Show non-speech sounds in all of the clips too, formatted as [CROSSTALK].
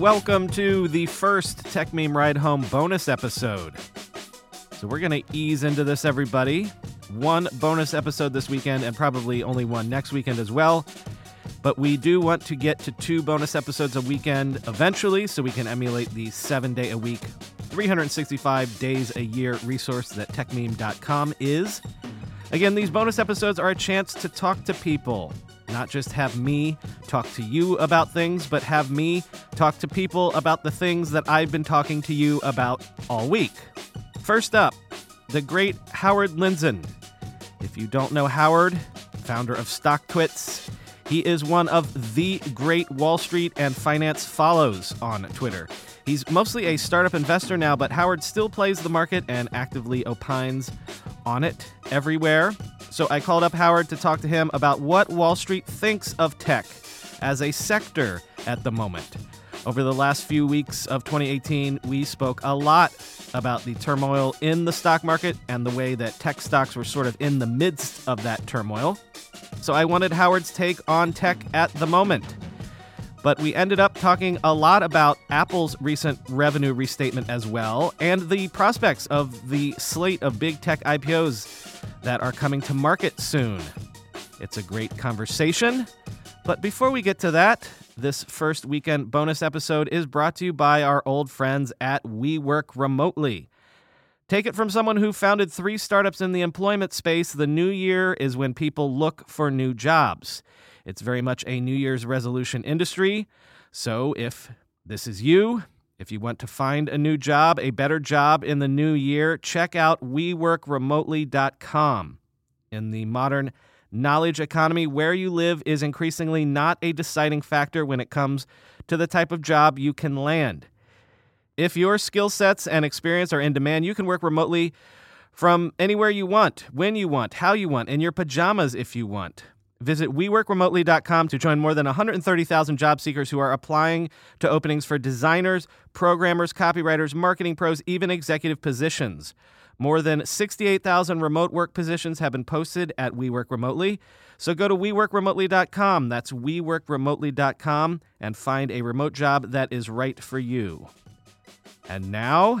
Welcome to the first Techmeme Ride Home bonus episode. So, we're going to ease into this, everybody. One bonus episode this weekend and probably only one next weekend as well. But we do want to get to two bonus episodes a weekend eventually so we can emulate the seven day a week, 365 days a year resource that techmeme.com is. Again, these bonus episodes are a chance to talk to people, not just have me talk to you about things, but have me talk to people about the things that I've been talking to you about all week. First up, the great Howard Lindzon. If you don't know Howard, founder of StockTwits, he is one of the great Wall Street and finance follows on Twitter. He's mostly a startup investor now, but Howard still plays the market and actively opines on it everywhere. So I called up Howard to talk to him about what Wall Street thinks of tech as a sector at the moment. Over the last few weeks of 2018, we spoke a lot about the turmoil in the stock market and the way that tech stocks were sort of in the midst of that turmoil. So I wanted Howard's take on tech at the moment. But we ended up talking a lot about Apple's recent revenue restatement as well, and the prospects of the slate of big tech IPOs that are coming to market soon. It's a great conversation. But before we get to that, this first weekend bonus episode is brought to you by our old friends at We Work Remotely. Take it from someone who founded three startups in the employment space. The new year is when people look for new jobs. It's very much a New Year's resolution industry. So if this is you, if you want to find a new job, a better job in the new year, check out WeWorkRemotely.com. In the modern knowledge economy, where you live is increasingly not a deciding factor when it comes to the type of job you can land. If your skill sets and experience are in demand, you can work remotely from anywhere you want, when you want, how you want, in your pajamas if you want. Visit WeWorkRemotely.com to join more than 130,000 job seekers who are applying to openings for designers, programmers, copywriters, marketing pros, even executive positions. More than 68,000 remote work positions have been posted at WeWork Remotely. So go to WeWorkRemotely.com, that's WeWorkRemotely.com, and find a remote job that is right for you. And now,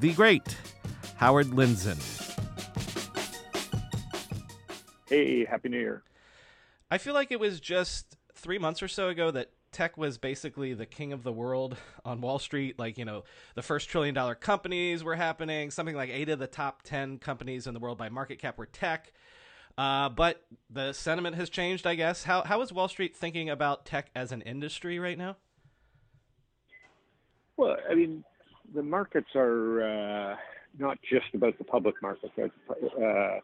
the great Howard Lindzon. Hey, Happy New Year. I feel like it was just three months or so ago that tech was basically the king of the world on Wall Street. Like, you know, the first trillion dollar companies were happening. Something like eight of the top 10 companies in the world by market cap were tech. Uh, but the sentiment has changed, I guess. How, how is Wall Street thinking about tech as an industry right now? Well, I mean, the markets are uh, not just about the public markets. Uh,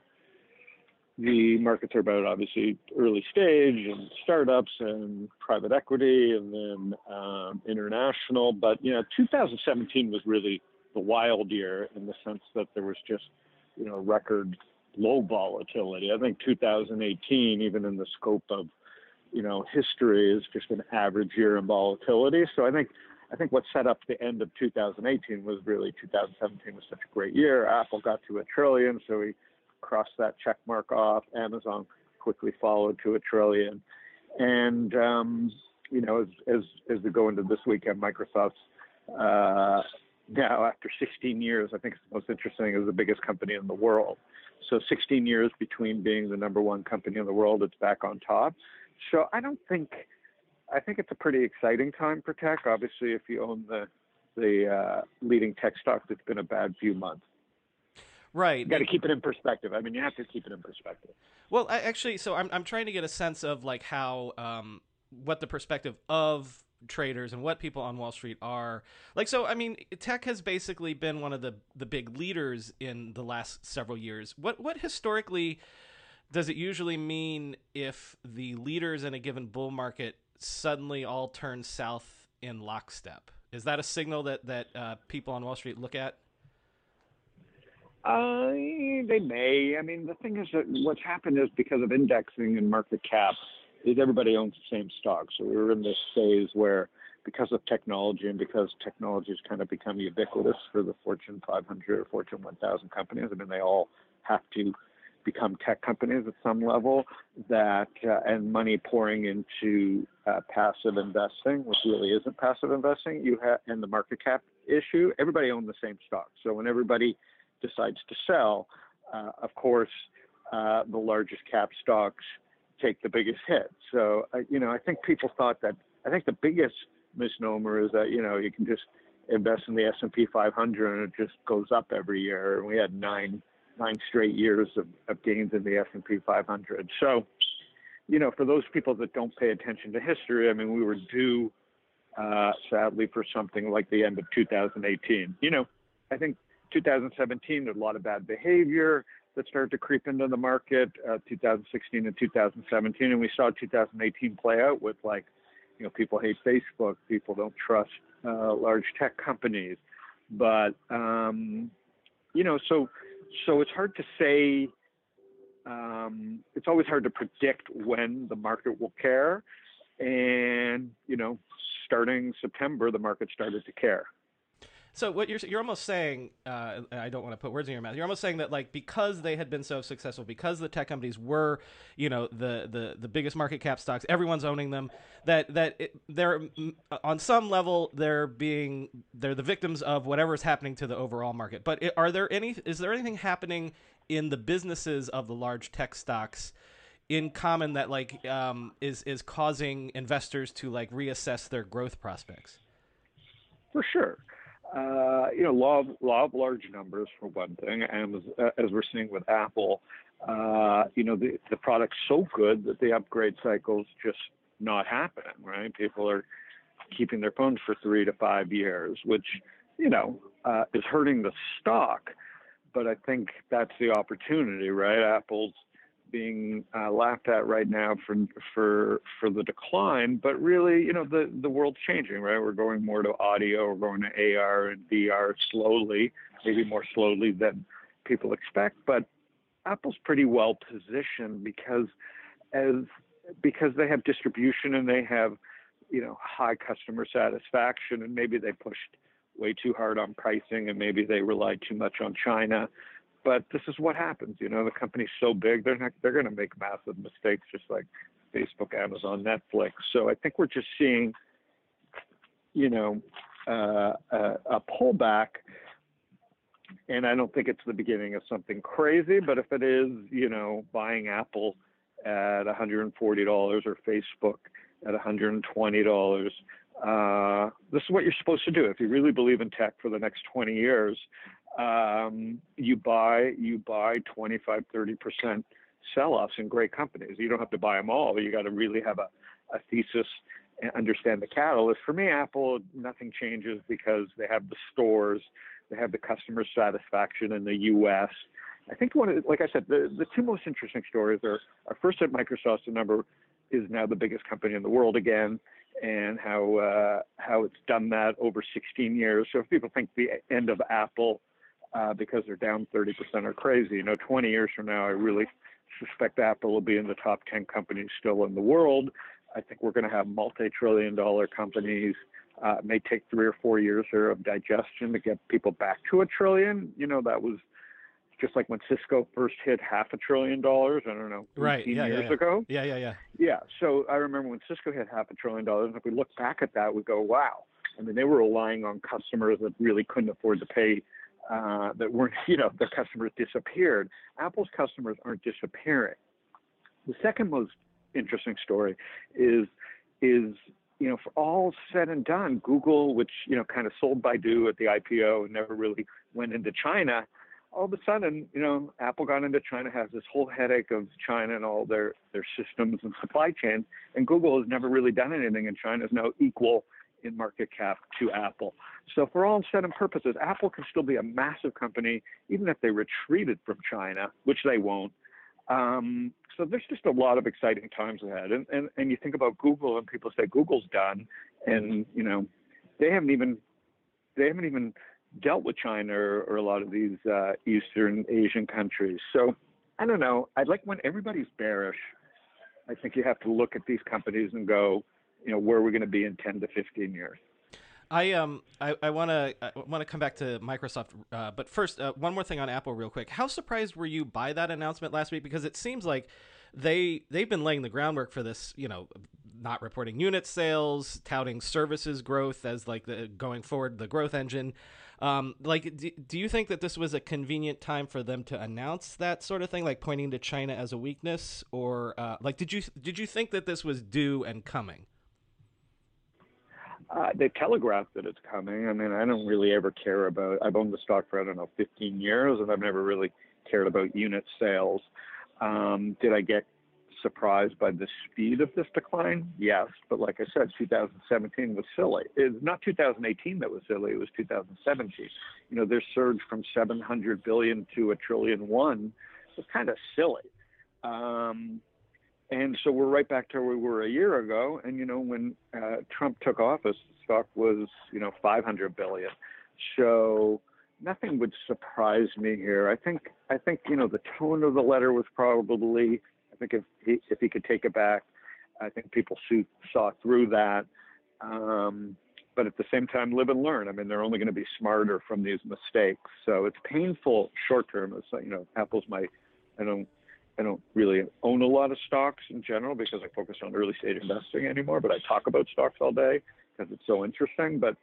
the markets are about obviously early stage and startups and private equity and then um, international. But you know, 2017 was really the wild year in the sense that there was just you know record low volatility. I think 2018, even in the scope of you know history, is just an average year in volatility. So I think I think what set up the end of 2018 was really 2017 was such a great year. Apple got to a trillion, so we crossed that check mark off. Amazon quickly followed to a trillion. And, um, you know, as, as, as we go into this weekend, Microsoft's uh, now, after 16 years, I think it's most interesting, is the biggest company in the world. So 16 years between being the number one company in the world, it's back on top. So I don't think, I think it's a pretty exciting time for tech. Obviously, if you own the the uh, leading tech stocks, it's been a bad few months. Right. You got to keep it in perspective. I mean, you have to keep it in perspective. Well, I, actually, so I'm I'm trying to get a sense of like how um what the perspective of traders and what people on Wall Street are like. So, I mean, tech has basically been one of the the big leaders in the last several years. What what historically does it usually mean if the leaders in a given bull market suddenly all turn south in lockstep? Is that a signal that that uh, people on Wall Street look at? Uh, they may. I mean, the thing is that what's happened is because of indexing and market cap, is everybody owns the same stock. So we're in this phase where, because of technology and because technology has kind of become ubiquitous for the Fortune 500 or Fortune 1000 companies, I mean, they all have to become tech companies at some level that uh, and money pouring into uh, passive investing, which really isn't passive investing. You have and the market cap issue. Everybody owns the same stock, so when everybody decides to sell, uh, of course, uh, the largest cap stocks take the biggest hit. So, uh, you know, I think people thought that. I think the biggest misnomer is that you know you can just invest in the S&P 500 and it just goes up every year. And we had nine nine straight years of, of gains in the S&P 500. So, you know, for those people that don't pay attention to history, I mean, we were due, uh, sadly, for something like the end of 2018. You know, I think 2017 there's a lot of bad behavior that started to creep into the market. Uh, 2016 and 2017, and we saw 2018 play out with like, you know, people hate Facebook, people don't trust uh, large tech companies, but um, you know, so so it's hard to say. Um, it's always hard to predict when the market will care, and you know, starting September, the market started to care. So what you're you're almost saying, uh, I don't want to put words in your mouth. You're almost saying that like because they had been so successful, because the tech companies were, you know, the the the biggest market cap stocks, everyone's owning them. That that it, they're on some level they're being they're the victims of whatever is happening to the overall market. But are there any is there anything happening in the businesses of the large tech stocks? in common that like um, is is causing investors to like reassess their growth prospects for sure uh, you know, law of, law of large numbers for one thing, and as, as we're seeing with Apple, uh, you know, the, the product's so good that the upgrade cycle's just not happening, right? People are keeping their phones for three to five years, which, you know, uh, is hurting the stock. But I think that's the opportunity, right? Apple's being uh, laughed at right now for for for the decline, but really, you know, the the world's changing, right? We're going more to audio, we're going to AR and VR slowly, maybe more slowly than people expect, but Apple's pretty well positioned because as because they have distribution and they have you know high customer satisfaction and maybe they pushed way too hard on pricing and maybe they relied too much on China but this is what happens. You know, the company's so big, they're not, they're going to make massive mistakes, just like Facebook, Amazon, Netflix. So I think we're just seeing, you know, uh, a, a pullback. And I don't think it's the beginning of something crazy, but if it is, you know, buying Apple at $140 or Facebook at $120, uh, this is what you're supposed to do. If you really believe in tech for the next 20 years, um, you buy you buy 25 30 percent sell-offs in great companies. You don't have to buy them all but you got to really have a, a thesis and understand the catalyst. For me apple nothing changes because they have the stores they have the customer satisfaction in the us i think one of like i said the, the two most interesting stories are, are first at microsoft the number is now the biggest company in the world again and how uh, how it's done that over 16 years. So if people think the end of Apple uh, because they're down 30% are crazy. You know, 20 years from now, I really suspect Apple will be in the top 10 companies still in the world. I think we're going to have multi-trillion dollar companies. Uh, it may take three or four years here of digestion to get people back to a trillion. You know, that was just like when Cisco first hit half a trillion dollars. I don't know, right? Yeah, years yeah, yeah. ago. Yeah, yeah, yeah. Yeah. So I remember when Cisco hit half a trillion dollars. and If we look back at that, we go, wow. I mean, they were relying on customers that really couldn't afford to pay uh, that weren't, [LAUGHS] you know, their customers disappeared. Apple's customers aren't disappearing. The second most interesting story is is you know, for all said and done, Google, which you know kind of sold Baidu at the IPO and never really went into China, all of a sudden, you know, Apple got into China, has this whole headache of China and all their their systems and supply chains, and Google has never really done anything in China. Is now equal in market cap to Apple. So for all intents and purposes, Apple can still be a massive company, even if they retreated from China, which they won't. Um, so there's just a lot of exciting times ahead. And, and, and you think about Google and people say Google's done and, you know, they haven't even, they haven't even dealt with China or, or a lot of these uh, Eastern Asian countries. So I don't know. I like when everybody's bearish. I think you have to look at these companies and go, you know, where we're we going to be in 10 to 15 years? I um I want to want to come back to Microsoft, uh, but first uh, one more thing on Apple, real quick. How surprised were you by that announcement last week? Because it seems like they they've been laying the groundwork for this. You know, not reporting unit sales, touting services growth as like the going forward the growth engine. Um, like, do, do you think that this was a convenient time for them to announce that sort of thing, like pointing to China as a weakness, or uh, like did you did you think that this was due and coming? Uh, they telegraphed that it's coming. I mean, I don't really ever care about. I've owned the stock for I don't know 15 years, and I've never really cared about unit sales. Um, did I get surprised by the speed of this decline? Yes, but like I said, 2017 was silly. It's not 2018 that was silly. It was 2017. You know, their surge from 700 billion to a trillion one was kind of silly. Um, and so we're right back to where we were a year ago. And you know, when uh, Trump took office, the stock was you know 500 billion. So nothing would surprise me here. I think I think you know the tone of the letter was probably. I think if he, if he could take it back, I think people see, saw through that. Um, but at the same time, live and learn. I mean, they're only going to be smarter from these mistakes. So it's painful short term. It's like, you know, Apple's my, I don't I don't really own a lot of stocks in general because I focus on early stage investing anymore, but I talk about stocks all day because it's so interesting. But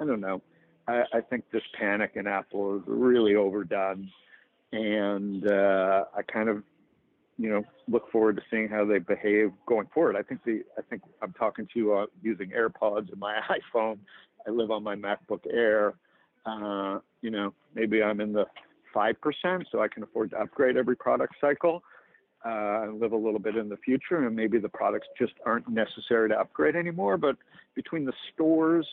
I don't know. I, I think this panic in Apple is really overdone. And uh, I kind of, you know, look forward to seeing how they behave going forward. I think the, I think I'm talking to you uh, using AirPods and my [LAUGHS] iPhone. I live on my MacBook Air. Uh, you know, maybe I'm in the 5%, so I can afford to upgrade every product cycle uh, and live a little bit in the future. And maybe the products just aren't necessary to upgrade anymore. But between the stores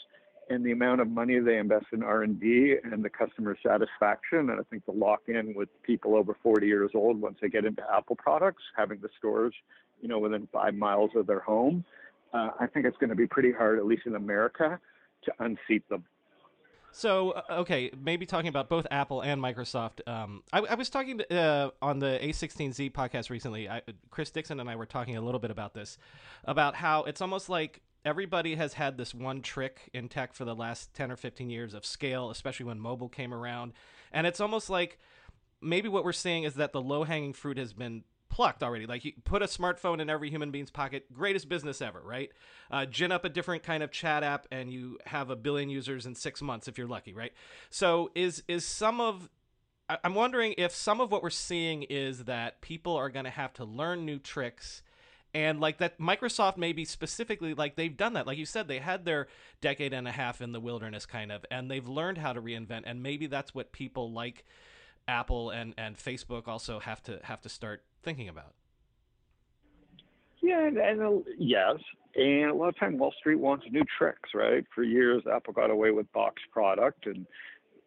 and the amount of money they invest in R&D and the customer satisfaction, and I think the lock-in with people over 40 years old once they get into Apple products, having the stores, you know, within five miles of their home, uh, I think it's going to be pretty hard, at least in America, to unseat them. So uh, okay, maybe talking about both Apple and Microsoft. Um, I, I, was talking to, uh, on the A16Z podcast recently. I, Chris Dixon and I were talking a little bit about this, about how it's almost like everybody has had this one trick in tech for the last ten or fifteen years of scale, especially when mobile came around, and it's almost like maybe what we're seeing is that the low hanging fruit has been plucked already. Like you put a smartphone in every human being's pocket, greatest business ever, right? Uh, gin up a different kind of chat app, and you have a billion users in six months if you're lucky, right? So is is some of I'm wondering if some of what we're seeing is that people are going to have to learn new tricks and like that microsoft maybe specifically like they've done that like you said they had their decade and a half in the wilderness kind of and they've learned how to reinvent and maybe that's what people like apple and and facebook also have to have to start thinking about. Yeah, and, and uh, yes, and a lot of time Wall Street wants new tricks, right? For years, Apple got away with box product and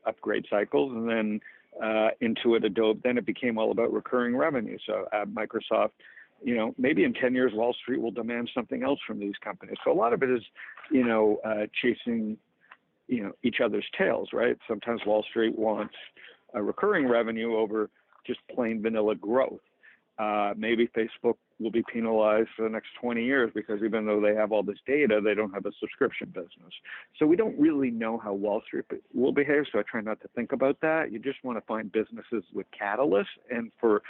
upgrade cycles, and then uh, Intuit, Adobe, then it became all about recurring revenue. So at Microsoft, you know, maybe in 10 years, Wall Street will demand something else from these companies. So a lot of it is, you know, uh, chasing, you know, each other's tails, right? Sometimes Wall Street wants a recurring revenue over just plain vanilla growth. Uh, maybe Facebook will be penalized for the next 20 years because even though they have all this data, they don't have a subscription business. So we don't really know how Wall Street will behave. So I try not to think about that. You just want to find businesses with catalysts. And for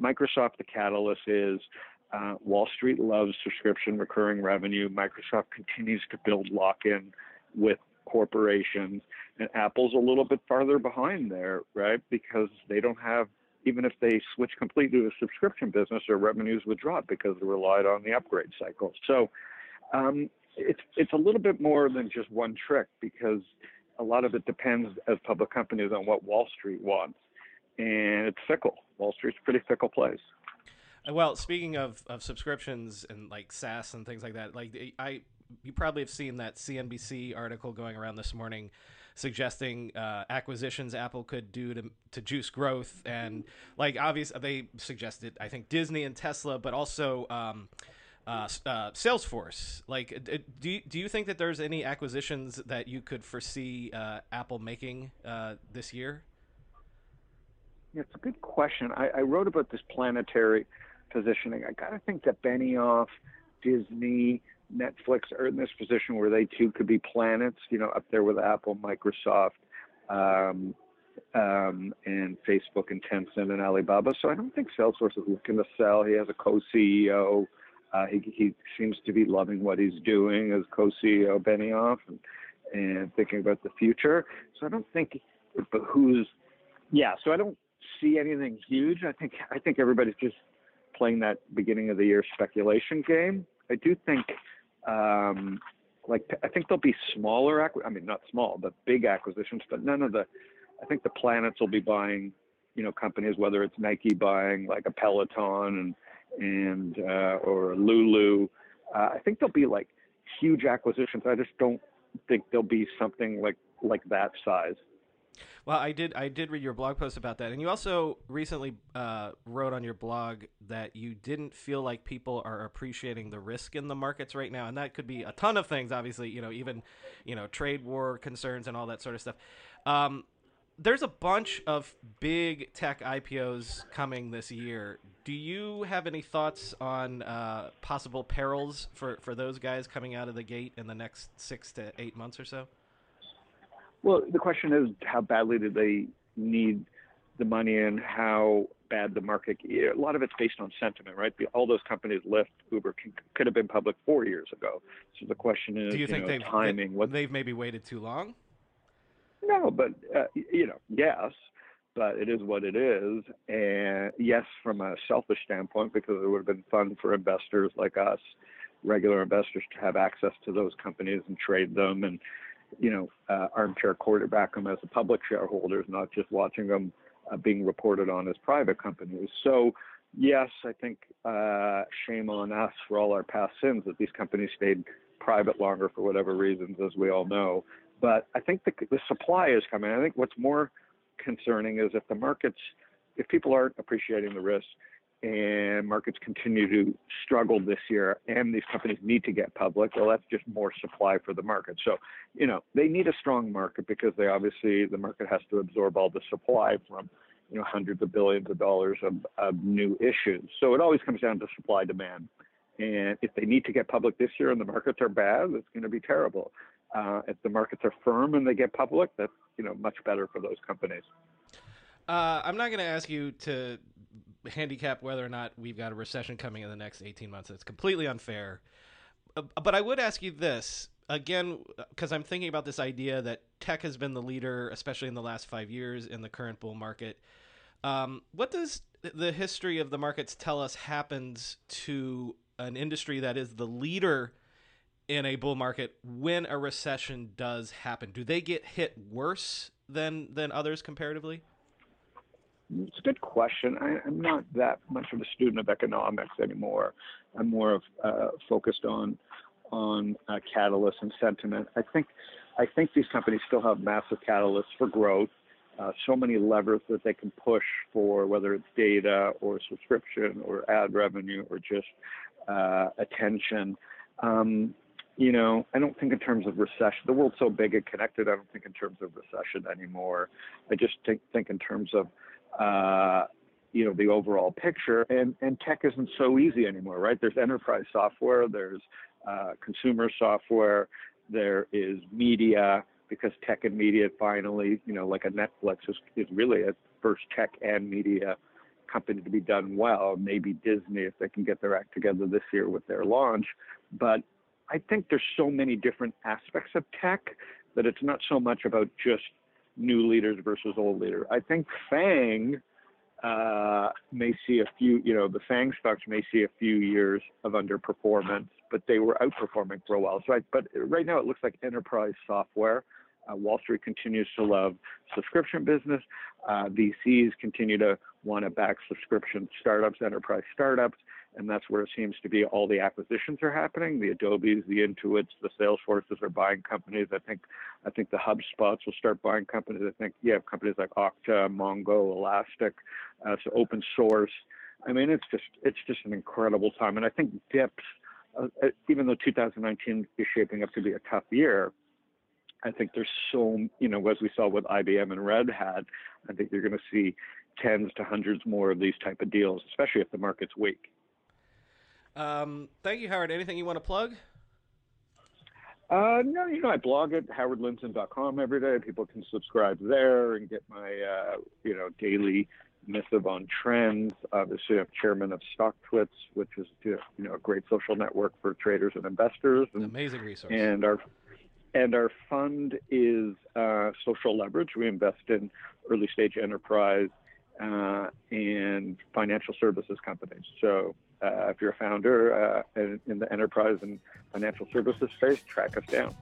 Microsoft, the catalyst is uh, Wall Street loves subscription recurring revenue. Microsoft continues to build lock in with corporations. And Apple's a little bit farther behind there, right? Because they don't have even if they switch completely to a subscription business, their revenues would drop because they relied on the upgrade cycle. So um, it's it's a little bit more than just one trick because a lot of it depends as public companies on what Wall Street wants, and it's fickle. Wall Street's a pretty fickle place. Uh, well, speaking of, of subscriptions and like SaaS and things like that, like I, you probably have seen that CNBC article going around this morning suggesting uh, acquisitions Apple could do to to juice growth, and like obviously they suggested I think Disney and Tesla, but also. Um, uh, uh, Salesforce. Like, do you, do you think that there's any acquisitions that you could foresee uh, Apple making uh, this year? Yeah, it's a good question. I, I wrote about this planetary positioning. I got to think that Benioff, Disney, Netflix are in this position where they too could be planets, you know, up there with Apple, Microsoft, um, um, and Facebook and Tencent and Alibaba. So I don't think Salesforce is looking to sell. He has a co-CEO. Uh, he, he seems to be loving what he's doing as co-CEO Benioff and, and thinking about the future. So I don't think it behooves. Yeah, so I don't see anything huge. I think I think everybody's just playing that beginning of the year speculation game. I do think, um, like I think there'll be smaller. I mean, not small, but big acquisitions. But none of the. I think the planets will be buying, you know, companies whether it's Nike buying like a Peloton and and uh, or Lulu. Uh, I think there'll be like huge acquisitions. I just don't think there'll be something like like that size. Well, I did. I did read your blog post about that, and you also recently uh, wrote on your blog that you didn't feel like people are appreciating the risk in the markets right now, and that could be a ton of things. Obviously, you know, even you know, trade war concerns and all that sort of stuff. Um, there's a bunch of big tech IPOs coming this year. Do you have any thoughts on uh, possible perils for, for those guys coming out of the gate in the next six to eight months or so? Well, the question is how badly do they need the money and how bad the market. A lot of it's based on sentiment, right? All those companies, Lyft, Uber, can, could have been public four years ago. So the question is, do you, think know, they've timing? What they've maybe waited too long? No, but uh, you know, yes, but it is what it is. And yes, from a selfish standpoint, because it would have been fun for investors like us, regular investors, to have access to those companies and trade them and you know, uh, armchair quarterback them as a public shareholders, not just watching them uh, being reported on as private companies. So, yes, I think uh, shame on us for all our past sins that these companies stayed private longer for whatever reasons, as we all know. But I think the, the supply is coming. I think what's more concerning is if the markets, if people aren't appreciating the risk, and markets continue to struggle this year and these companies need to get public, well, that's just more supply for the market. So, you know, they need a strong market because they obviously, the market has to absorb all the supply from, you know, hundreds of billions of dollars of, of new issues. So it always comes down to supply demand. And if they need to get public this year and the markets are bad, it's going to be terrible. Uh, if the markets are firm and they get public, that's, you know, much better for those companies. Uh, I'm not going to ask you to handicap whether or not we've got a recession coming in the next 18 months. It's completely unfair. Uh, but I would ask you this again, because I'm thinking about this idea that tech has been the leader, especially in the last five years, in the current bull market. Um, what does the history of the markets tell us happens to an industry that is the leader in a bull market when a recession does happen? Do they get hit worse than than others comparatively? It's a good question. I, am not that much of a student of economics anymore. I'm more of uh, focused on on uh, catalysts and sentiment. I think I think these companies still have massive catalysts for growth. Uh, so many levers that they can push for whether it's data or subscription or ad revenue or just uh, attention. Um, you know, I don't think in terms of recession. The world's so big and connected. I don't think in terms of recession anymore. I just think think in terms of uh, you know the overall picture and and tech isn't so easy anymore right? There's enterprise software there's uh, consumer software there is media because tech and media finally you know like a netflix is, is really a first tech and media company to be done well. Maybe disney if they can get their act together this year with their launch. But i think there's so many different aspects of tech that it's not so much about just new leaders versus old leader. I think Fang uh, may see a few, you know, the Fang stocks may see a few years of underperformance, but they were outperforming for a while. So, I, but right now it looks like enterprise software. Uh, Wall Street continues to love subscription business. Uh, VCs continue to want to back subscription startups, enterprise startups, and that's where it seems to be all the acquisitions are happening. The Adobes, the Intuits, the Salesforces are buying companies. I think I think the HubSpots will start buying companies. I think you have companies like Okta, Mongo, Elastic, uh, so open source. I mean, it's just it's just an incredible time, and I think dips. Uh, even though 2019 is shaping up to be a tough year, I think there's so, you know, as we saw with IBM and Red Hat, I think you're going to see tens to hundreds more of these type of deals, especially if the market's weak. Um, thank you, Howard. Anything you want to plug? Uh, no, you know, I blog at howardlindzon.com every day. People can subscribe there and get my, uh, you know, daily missive on trends. Obviously, I'm chairman of StockTwits, which is, you know, a great social network for traders and investors. And, amazing resource. And our and our fund is uh, social leverage. We invest in early stage enterprise uh, and financial services companies. So uh, if you're a founder uh, in, in the enterprise and financial services space, track us down.